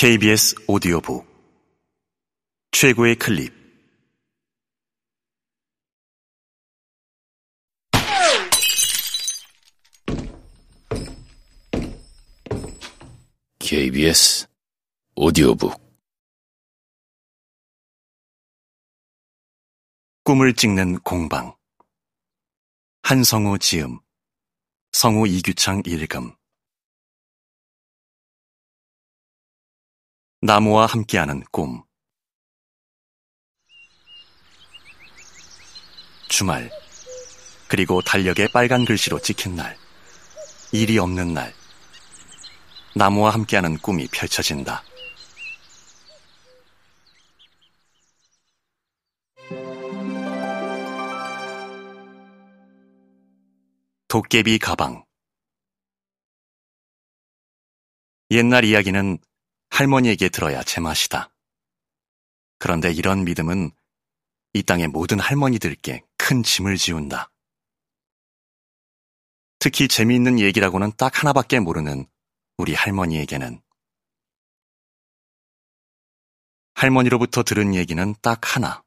KBS 오디오북. 최고의 클립. KBS 오디오북. 꿈을 찍는 공방. 한성우 지음. 성우 이규창 읽음 나무와 함께하는 꿈 주말 그리고 달력에 빨간 글씨로 찍힌 날 일이 없는 날 나무와 함께하는 꿈이 펼쳐진다. 도깨비 가방 옛날 이야기는 할머니에게 들어야 제맛이다. 그런데 이런 믿음은 이 땅의 모든 할머니들께 큰 짐을 지운다. 특히 재미있는 얘기라고는 딱 하나밖에 모르는 우리 할머니에게는 할머니로부터 들은 얘기는 딱 하나.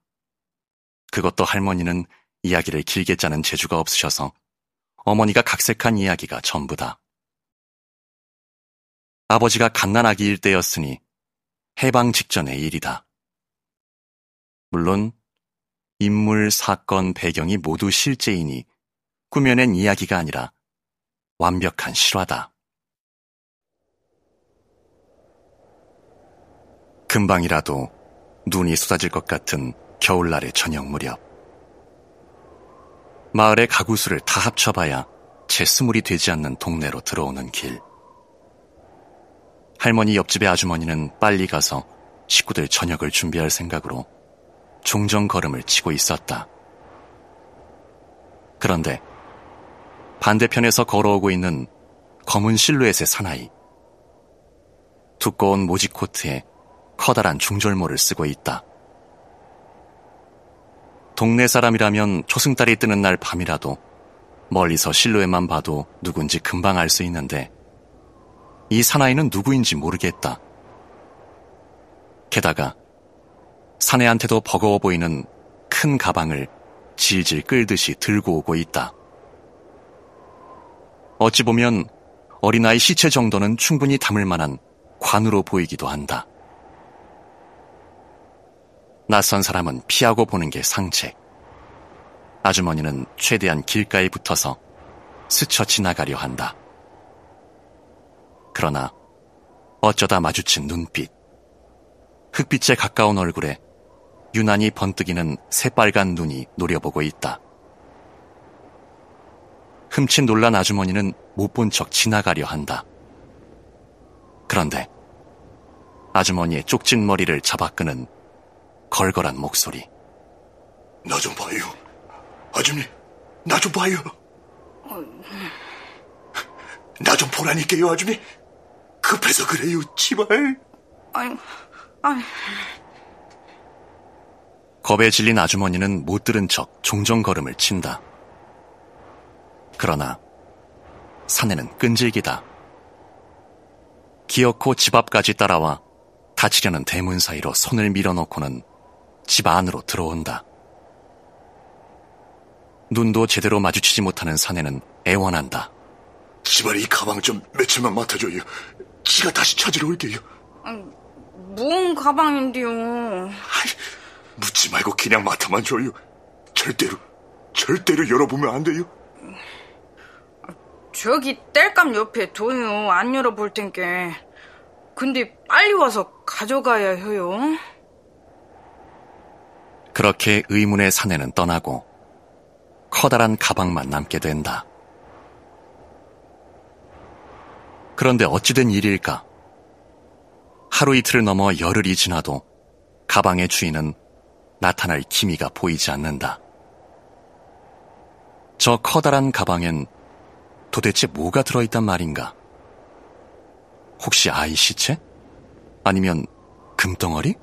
그것도 할머니는 이야기를 길게 짜는 재주가 없으셔서 어머니가 각색한 이야기가 전부다. 아버지가 갓난아기 일 때였으니 해방 직전의 일이다. 물론 인물, 사건, 배경이 모두 실제이니 꾸며낸 이야기가 아니라 완벽한 실화다. 금방이라도 눈이 쏟아질 것 같은 겨울날의 저녁 무렵. 마을의 가구수를 다 합쳐봐야 채 스물이 되지 않는 동네로 들어오는 길. 할머니 옆집의 아주머니는 빨리 가서 식구들 저녁을 준비할 생각으로 종정 걸음을 치고 있었다. 그런데 반대편에서 걸어오고 있는 검은 실루엣의 사나이. 두꺼운 모직 코트에 커다란 중절모를 쓰고 있다. 동네 사람이라면 초승달이 뜨는 날 밤이라도 멀리서 실루엣만 봐도 누군지 금방 알 수 있는데 이 사나이는 누구인지 모르겠다. 게다가 사내한테도 버거워 보이는 큰 가방을 질질 끌듯이 들고 오고 있다. 어찌 보면 어린아이 시체 정도는 충분히 담을 만한 관으로 보이기도 한다. 낯선 사람은 피하고 보는 게 상책. 아주머니는 최대한 길가에 붙어서 스쳐 지나가려 한다. 그러나 어쩌다 마주친 눈빛. 흑빛에 가까운 얼굴에 유난히 번뜩이는 새빨간 눈이 노려보고 있다. 흠칫 놀란 아주머니는 못 본 척 지나가려 한다. 그런데 아주머니의 쪽진 머리를 잡아끄는 걸걸한 목소리. 나 좀 봐요. 아줌니, 나 좀 봐요. 나 좀 보라니까요, 아줌니. 급해서 그래요, 제발. 아니, 아니. 겁에 질린 아주머니는 못 들은 척 종정걸음을 친다. 그러나 사내는 끈질기다. 기어코 집 앞까지 따라와 다치려는 대문 사이로 손을 밀어넣고는 집 안으로 들어온다. 눈도 제대로 마주치지 못하는 사내는 애원한다. 제발 이 가방 좀 며칠만 맡아줘요. 지가 다시 찾으러 올게요. 뭔 가방인데요? 아이, 묻지 말고 그냥 맡아만 줘요. 절대로, 절대로 열어보면 안 돼요. 저기 땔감 옆에 둬요. 안 열어볼 텐게. 근데 빨리 와서 가져가야 해요. 그렇게 의문의 사내는 떠나고 커다란 가방만 남게 된다. 그런데 어찌된 일일까? 하루 이틀을 넘어 열흘이 지나도 가방의 주인은 나타날 기미가 보이지 않는다. 저 커다란 가방엔 도대체 뭐가 들어있단 말인가? 혹시 아이 시체? 아니면 금덩어리?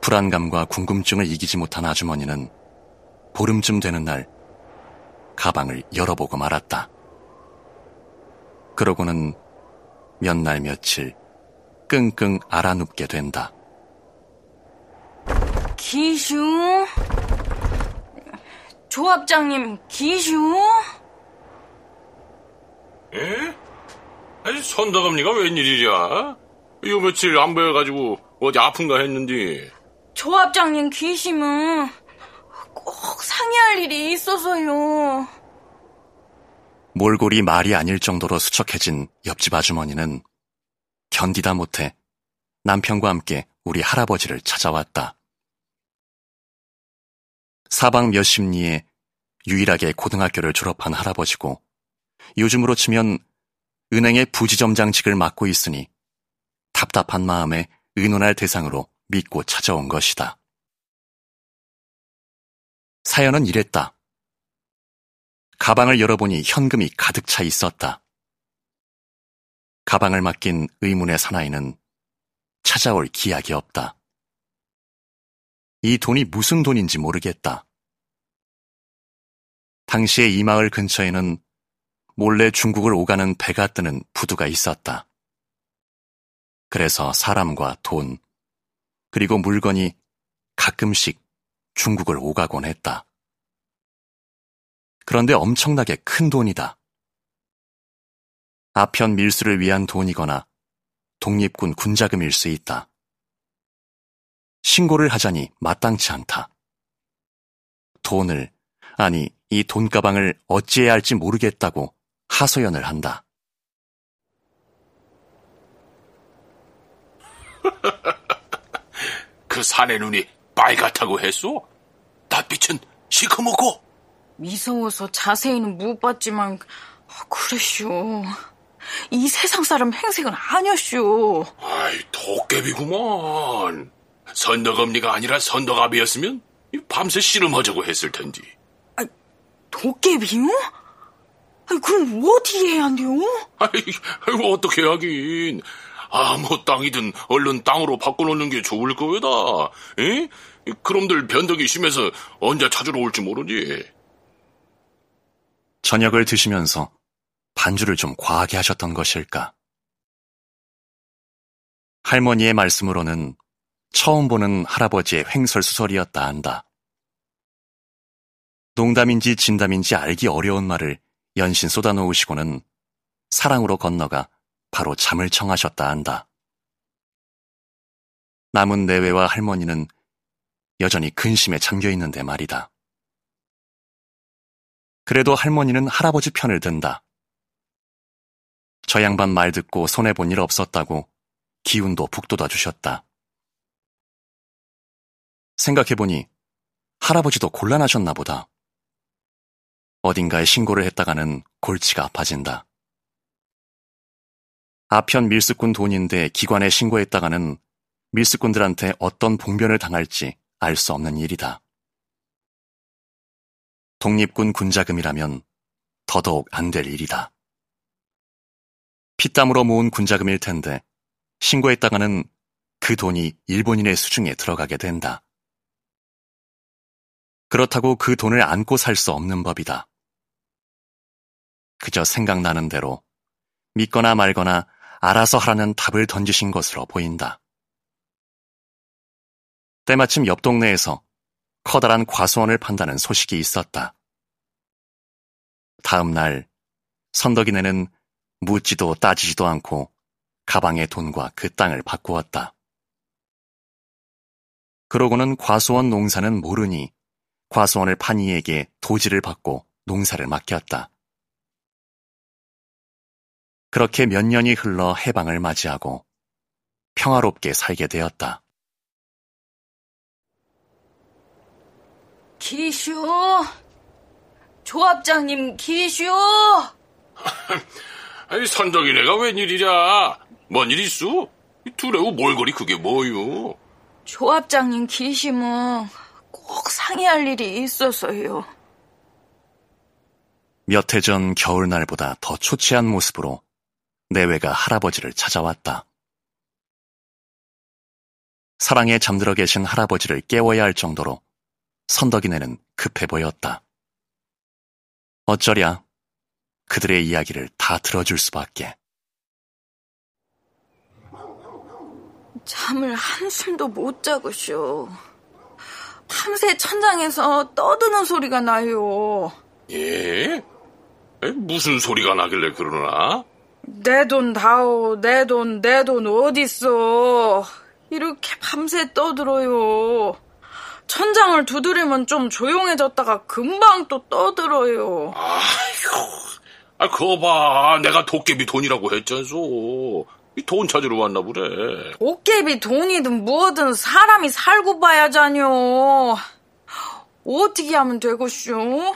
불안감과 궁금증을 이기지 못한 아주머니는 보름쯤 되는 날 가방을 열어보고 말았다. 그러고는 몇 날 며칠 끙끙 알아눕게 된다. 기슈? 조합장님, 기슈? 예? 아니, 선덕언니가 웬일이랴? 요 며칠 안 보여가지고 어디 아픈가 했는데. 조합장님 귀심은 꼭 상의할 일이 있어서요. 몰골이 말이 아닐 정도로 수척해진 옆집 아주머니는 견디다 못해 남편과 함께 우리 할아버지를 찾아왔다. 사방 몇십 리에 유일하게 고등학교를 졸업한 할아버지고 요즘으로 치면 은행의 부지점장직을 맡고 있으니 답답한 마음에 의논할 대상으로 믿고 찾아온 것이다. 사연은 이랬다. 가방을 열어보니 현금이 가득 차 있었다. 가방을 맡긴 의문의 사나이는 찾아올 기약이 없다. 이 돈이 무슨 돈인지 모르겠다. 당시에 이 마을 근처에는 몰래 중국을 오가는 배가 뜨는 부두가 있었다. 그래서 사람과 돈, 그리고 물건이 가끔씩 중국을 오가곤 했다. 그런데 엄청나게 큰 돈이다. 아편 밀수를 위한 돈이거나 독립군 군자금일 수 있다. 신고를 하자니 마땅치 않다. 돈을, 아니, 이 돈가방을 어찌해야 할지 모르겠다고 하소연을 한다. 그 사내 눈이 빨갛다고 했소? 낯빛은 시커멓고. 미서워서 자세히는 못 봤지만 아, 그랬쇼. 이 세상 사람 행색은 아니었쇼. 아이, 도깨비구먼. 선덕엄니가 아니라 선덕아비였으면 밤새 씨름하자고 했을 텐데. 도깨비요? 아니, 그럼 어떻게 해야 한대요? 아이, 아이 어떻게 하긴. 아무 땅이든 얼른 땅으로 바꿔놓는 게 좋을 거다. 에? 그럼들 변덕이 심해서 언제 찾으러 올지 모르니. 저녁을 드시면서 반주를 좀 과하게 하셨던 것일까? 할머니의 말씀으로는 처음 보는 할아버지의 횡설수설이었다 한다. 농담인지 진담인지 알기 어려운 말을 연신 쏟아놓으시고는 사랑으로 건너가 바로 잠을 청하셨다 한다. 남은 내외와 할머니는 여전히 근심에 잠겨 있는데 말이다. 그래도 할머니는 할아버지 편을 든다. 저 양반 말 듣고 손해본 일 없었다고 기운도 북돋아 주셨다. 생각해보니 할아버지도 곤란하셨나 보다. 어딘가에 신고를 했다가는 골치가 아파진다. 아편 밀수꾼 돈인데 기관에 신고했다가는 밀수꾼들한테 어떤 봉변을 당할지 알 수 없는 일이다. 독립군 군자금이라면 더더욱 안 될 일이다. 피땀으로 모은 군자금일 텐데 신고했다가는 그 돈이 일본인의 수중에 들어가게 된다. 그렇다고 그 돈을 안고 살 수 없는 법이다. 그저 생각나는 대로 믿거나 말거나 알아서 하라는 답을 던지신 것으로 보인다. 때마침 옆 동네에서 커다란 과수원을 판다는 소식이 있었다. 다음 날 선덕이네는 묻지도 따지지도 않고 가방의 돈과 그 땅을 바꾸었다. 그러고는 과수원 농사는 모르니 과수원을 판 이에게 도지를 받고 농사를 맡겼다. 그렇게 몇 년이 흘러 해방을 맞이하고 평화롭게 살게 되었다. 기슈, 조합장님 기슈. 아니, 선덕이네가 웬일이랴? 뭔일 있어? 두레우 몰골이 그게 뭐요? 조합장님 기심은 꼭 상의할 일이 있어서요. 몇 해 전 겨울날보다 더 초췌한 모습으로 내외가 할아버지를 찾아왔다. 사랑에 잠들어 계신 할아버지를 깨워야 할 정도로 선덕이네는 급해 보였다. 어쩌랴 그들의 이야기를 다 들어줄 수밖에. 잠을 한숨도 못 자고 쇼. 밤새 천장에서 떠드는 소리가 나요. 예? 에, 무슨 소리가 나길래 그러나? 내 돈 다오, 내 돈, 내 돈 어딨어. 이렇게 밤새 떠들어요. 천장을 두드리면 좀 조용해졌다가 금방 또 떠들어요. 아휴, 아, 그거 봐. 내가 도깨비 돈이라고 했잖소. 이 돈 찾으러 왔나 보래. 도깨비 돈이든 뭐든 사람이 살고 봐야잖요. 어떻게 하면 되겠쇼?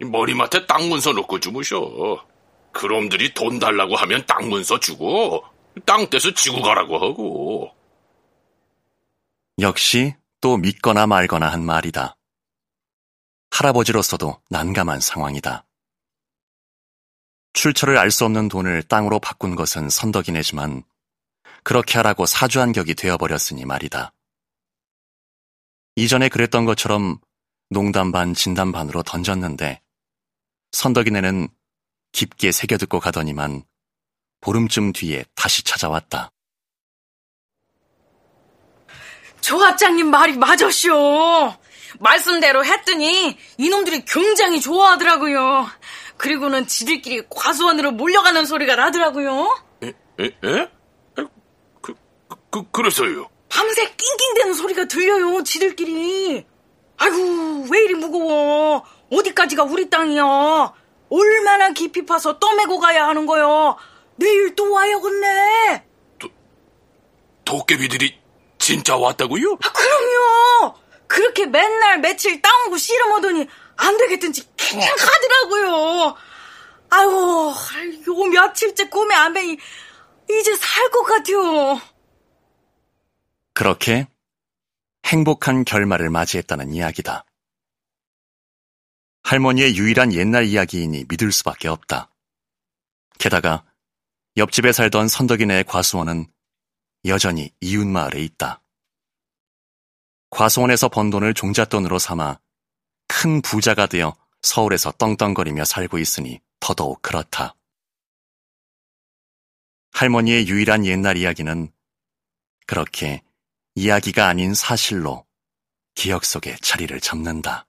이 머리맡에 땅 문서 넣고 주무셔. 그놈들이 돈 달라고 하면 땅 문서 주고, 땅 떼서 지고 가라고 하고. 역시 또 믿거나 말거나 한 말이다. 할아버지로서도 난감한 상황이다. 출처를 알 수 없는 돈을 땅으로 바꾼 것은 선덕이네지만 그렇게 하라고 사주한 격이 되어버렸으니 말이다. 이전에 그랬던 것처럼 농담 반 진담 반으로 던졌는데 선덕이네는 깊게 새겨듣고 가더니만 보름쯤 뒤에 다시 찾아왔다. 조합장님 말이 맞았쇼. 말씀대로 했더니 이놈들이 굉장히 좋아하더라고요. 그리고는 지들끼리 과수원으로 몰려가는 소리가 나더라고요. 에? 에? 에? 그, 그, 그, 그래서요. 밤새 낑낑대는 소리가 들려요, 지들끼리. 아이고, 왜 이리 무거워. 어디까지가 우리 땅이야. 얼마나 깊이 파서 떠매고 가야 하는 거요. 내일 또 와야겠네. 도깨비들이 진짜 왔다고요? 아, 그럼요. 그렇게 맨날 며칠 땅오고 씨름하더니 안 되겠든지 그냥 가더라고요. 아유, 요 며칠째 꿈에 안 뵈니 이제 살 것 같아요. 그렇게 행복한 결말을 맞이했다는 이야기다. 할머니의 유일한 옛날 이야기이니 믿을 수밖에 없다. 게다가 옆집에 살던 선덕이네의 과수원은 여전히 이웃마을에 있다. 과수원에서 번 돈을 종잣돈으로 삼아 큰 부자가 되어 서울에서 떵떵거리며 살고 있으니 더더욱 그렇다. 할머니의 유일한 옛날 이야기는 그렇게 이야기가 아닌 사실로 기억 속에 자리를 잡는다.